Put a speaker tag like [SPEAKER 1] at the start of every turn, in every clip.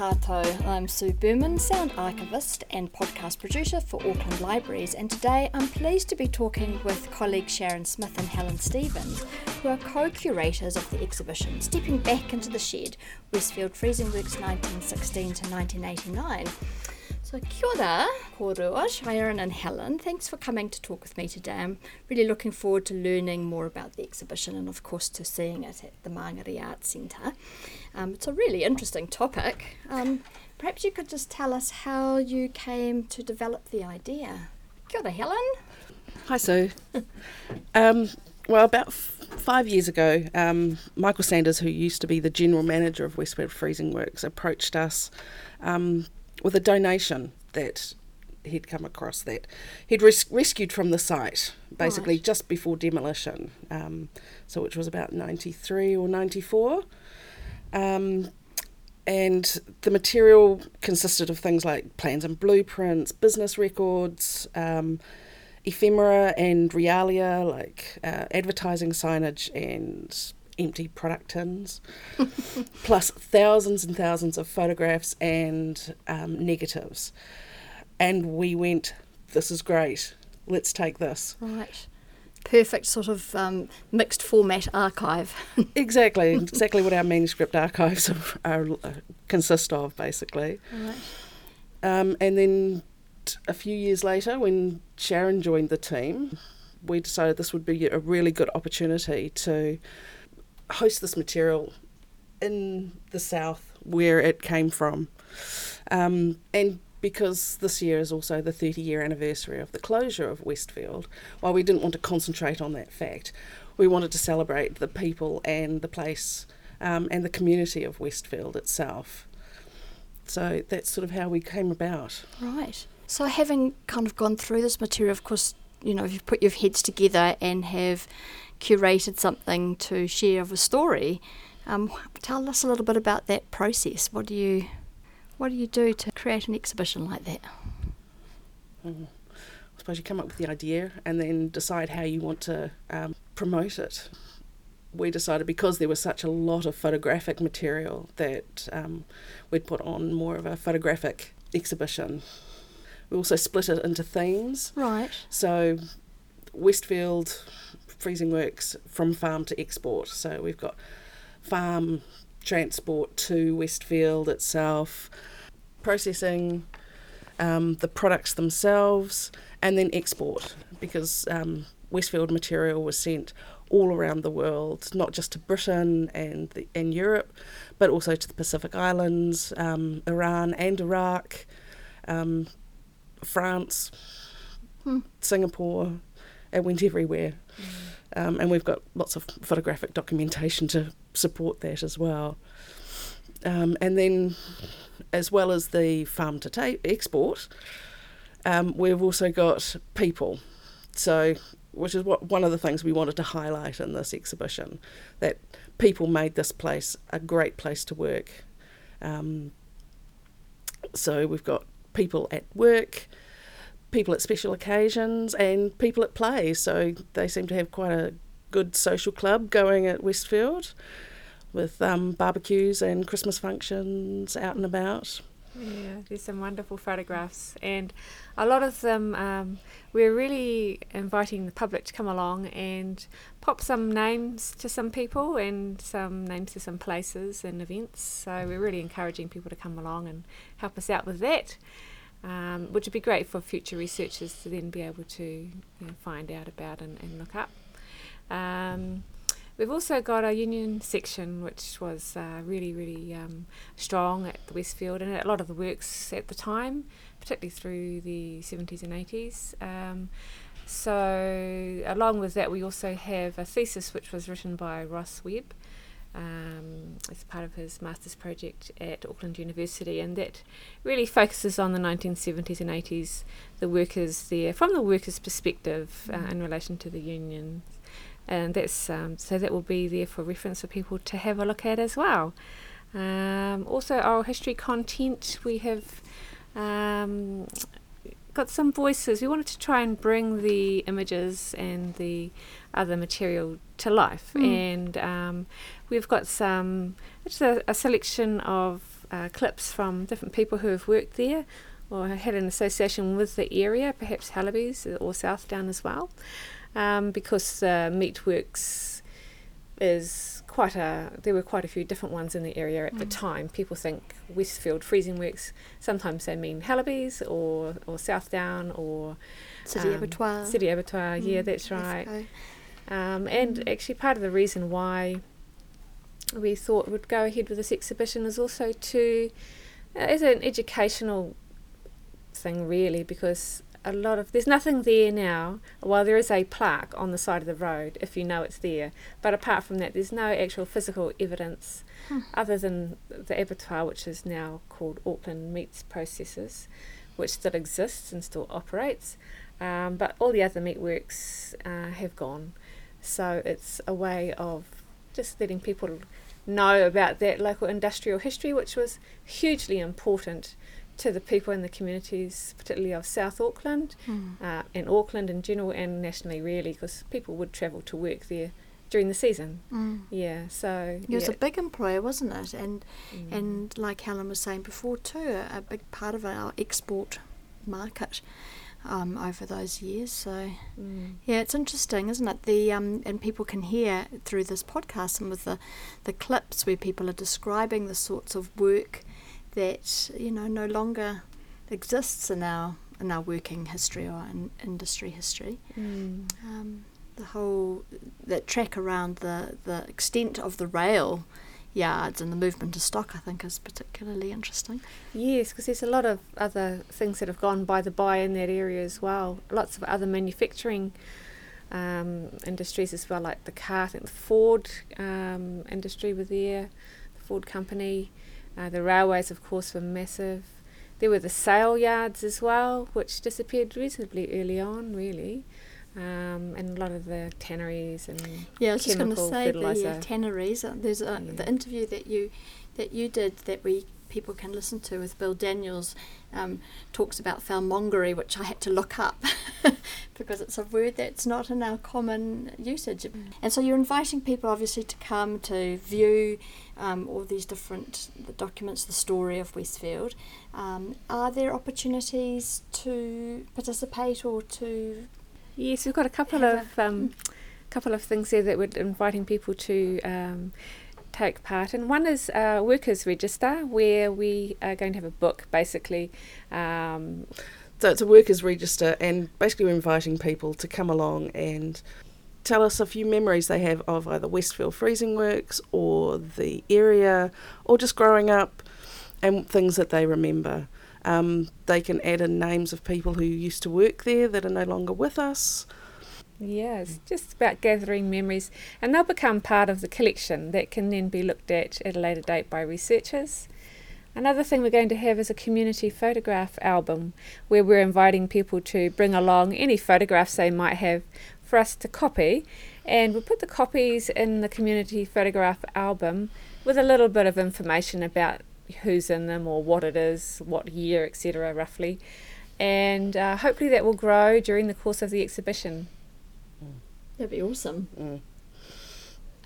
[SPEAKER 1] tātou. I'm Sue Berman, sound archivist and podcast producer for Auckland Libraries, and today I'm pleased to be talking with colleagues Sharon Smith and Helen Stevens, who are co curators of the exhibition Stepping Back into the Shed Westfield Freezing Works 1916 to 1989. So, kia ora, korua, and Helen. Thanks for coming to talk with me today. I'm really looking forward to learning more about the exhibition and, of course, to seeing it at the Mangere Arts Centre. Um, it's a really interesting topic. Um, perhaps you could just tell us how you came to develop the idea. Kia ora, Helen.
[SPEAKER 2] Hi, Sue. um, well, about f- five years ago, um, Michael Sanders, who used to be the general manager of Westfield Freezing Works, approached us um, with a donation that he'd come across that he'd res- rescued from the site basically
[SPEAKER 1] Right.
[SPEAKER 2] just before demolition, um, so which was about 93 or 94. Um, and the material consisted of things like plans and blueprints, business records, um, ephemera and realia like uh, advertising signage and empty product tins, plus thousands and thousands of photographs and um, negatives. And we went, this is great, let's take this.
[SPEAKER 1] Right. Perfect sort of um, mixed format archive.
[SPEAKER 2] Exactly, exactly what our manuscript archives are, are, uh, consist of, basically.
[SPEAKER 1] right.
[SPEAKER 2] Um, and then t- a few years later, when Sharon joined the team, we decided this would be a really good opportunity to host this material in the south where it came from. Um, and because this year is also the 30 year anniversary of the closure of Westfield, while we didn't want to concentrate on that fact, we wanted to celebrate the people and the place um, and the community of Westfield itself. So that's sort of how we came about.
[SPEAKER 1] Right. So, having kind of gone through this material, of course, you know, if you've put your heads together and have curated something to share of a story. Um, tell us a little bit about that process. What do you, what do you do to create an exhibition like that?
[SPEAKER 2] I suppose you come up with the idea and then decide how you want to um, promote it. We decided because there was such a lot of photographic material that um, we'd put on more of a photographic exhibition. We also split it into themes.
[SPEAKER 1] Right.
[SPEAKER 2] So, Westfield Freezing Works from farm to export. So, we've got farm transport to Westfield itself, processing um, the products themselves, and then export because um, Westfield material was sent all around the world, not just to Britain and the, and Europe, but also to the Pacific Islands, um, Iran and Iraq, um, France,
[SPEAKER 1] Hmm.
[SPEAKER 2] Singapore. It went everywhere. Um, and we've got lots of photographic documentation to support that as well. Um, and then, as well as the farm to ta- export, um, we've also got people. So, which is what one of the things we wanted to highlight in this exhibition, that people made this place a great place to work. Um, so we've got people at work, people at special occasions, and people at play. So they seem to have quite a good social club going at Westfield with um, barbecues and Christmas functions out and about.
[SPEAKER 3] Yeah, there's some wonderful photographs, and a lot of them um, we're really inviting the public to come along and pop some names to some people and some names to some places and events. So we're really encouraging people to come along and help us out with that, um, which would be great for future researchers to then be able to you know, find out about and, and look up. Um, We've also got a union section which was uh, really, really um, strong at the Westfield and a lot of the works at the time, particularly through the 70s and 80s. Um, so, along with that, we also have a thesis which was written by Ross Webb um, as part of his master's project at Auckland University, and that really focuses on the 1970s and 80s, the workers there, from the workers' perspective uh, in relation to the unions and that's um, so that will be there for reference for people to have a look at as well. Um, also, oral history content we have um, got some voices. We wanted to try and bring the images and the other material to life,
[SPEAKER 1] Mm.
[SPEAKER 3] and um, we've got some. It's a, a selection of uh, clips from different people who have worked there or had an association with the area, perhaps Hellaby's or Southdown as well, um, because uh, Meatworks is quite a. There were quite a few different ones in the area at mm. the time. People think Westfield Freezing Works. Sometimes they mean Hellaby's or or Southdown or
[SPEAKER 1] City um, Abattoir.
[SPEAKER 3] City Abattoir. Mm, yeah, that's right. Um, and mm. actually, part of the reason why we thought we'd go ahead with this exhibition is also to uh, as an educational thing really because a lot of there's nothing there now while there is a plaque on the side of the road if you know it's there. But apart from that there's no actual physical evidence hmm. other than the abattoir which is now called auckland meats processors which still exists and still operates. Um, but all the other meatworks uh, have gone. So it's a way of just letting people know about that local industrial history which was hugely important to the people in the communities, particularly of South Auckland mm. uh, and Auckland in general and nationally, really, because people would travel to work there during the season. Mm. Yeah, so
[SPEAKER 1] it was a big employer, wasn't it? And mm. and like Helen was saying before too, a big part of our export market. Um, over those years, so mm. yeah, it's interesting, isn't it? The um, and people can hear through this podcast some of the, the clips where people are describing the sorts of work that you know no longer exists in our in our working history or in industry history. Mm. Um, the whole that track around the the extent of the rail yards and the movement of stock, I think, is particularly interesting.
[SPEAKER 3] Yes, because there's a lot of other things that have gone by the by in that area as well. Lots of other manufacturing um, industries as well, like the car, I think the Ford um, industry were there, the Ford company. Uh, the railways, of course, were massive. There were the sale yards as well, which disappeared reasonably early on, really. Um, and a lot of the tanneries and
[SPEAKER 1] yeah, I was just going to say the uh, tanneries. Uh, there's a, yeah. the interview that you that you did that we people can listen to with Bill Daniels um, talks about fellmongery, which I had to look up because it's a word that's not in our common usage. Mm. And so you're inviting people, obviously, to come to view um, all these different the documents, the story of Westfield. Um, are there opportunities to participate or to?
[SPEAKER 3] Yes, we've got a couple of a, um, couple of things there that we're inviting people to um, take part in. One is a workers register, where we are going to have a book basically. Um,
[SPEAKER 2] so it's a workers register, and basically we're inviting people to come along and tell us a few memories they have of either Westfield Freezing Works or the area, or just growing up, and things that they remember. Um, they can add in names of people who used to work there that are no longer with us.
[SPEAKER 3] It's just about gathering memories, and they'll become part of the collection that can then be looked at at a later date by researchers. Another thing we're going to have is a community photograph album where we're inviting people to bring along any photographs they might have for us to copy, and we'll put the copies in the community photograph album with a little bit of information about who's in them or what it is, what year, etc., roughly. And uh, hopefully that will grow during the course of the exhibition.
[SPEAKER 1] That'd be awesome. Mm.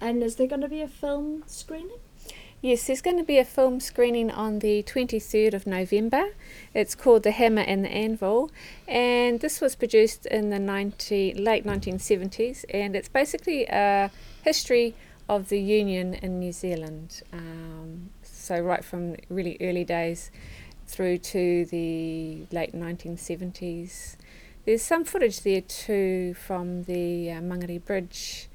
[SPEAKER 1] And is there going to be a film screening?
[SPEAKER 3] Yes, there's going to be a film screening on the 23rd of November. It's called The Hammer and the Anvil, and this was produced in the 90, late 1970s, and it's basically a history of the Union in New Zealand. Um, so, right from really early days through to the late 1970s. There's some footage there too from the uh, Mangere Bridge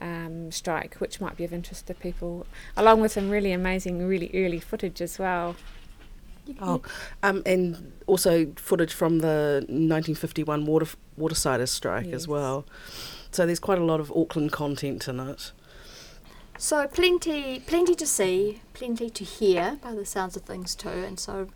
[SPEAKER 3] um, strike, which might be of interest to people, along with some really amazing, really early footage as well.
[SPEAKER 2] Oh, um, and also footage from the 1951 water watersiders strike yes. as well. So there's quite a lot of Auckland content in it.
[SPEAKER 1] So plenty, plenty to see, plenty to hear by the sounds of things too, and so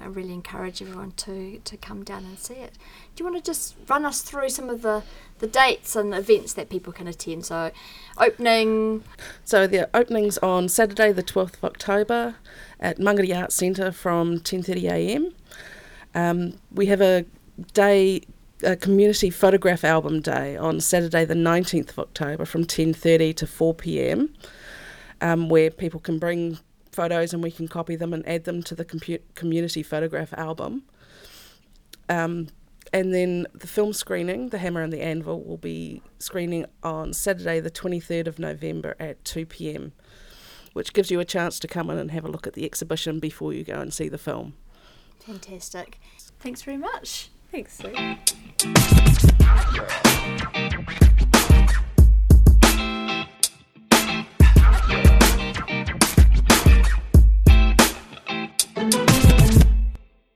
[SPEAKER 1] I really encourage everyone to, to come down and see it. Do you want to just run us through some of the, the dates and events that people can attend? So, opening.
[SPEAKER 2] So, the opening's on Saturday, the 12th of October at Mangere Arts Centre from 10.30am. Um, we have a day, a community photograph album day on Saturday, the 19th of October from 10.30 to 4pm, um, where people can bring photos and we can copy them and add them to the compu- community photograph album. Um, and then the film screening, The Hammer and the Anvil, will be screening on Saturday, the 23rd of November at 2 pm, which gives you a chance to come in and have a look at the exhibition before you go and see the film.
[SPEAKER 1] Fantastic. Thanks very much.
[SPEAKER 3] Thanks, Sue.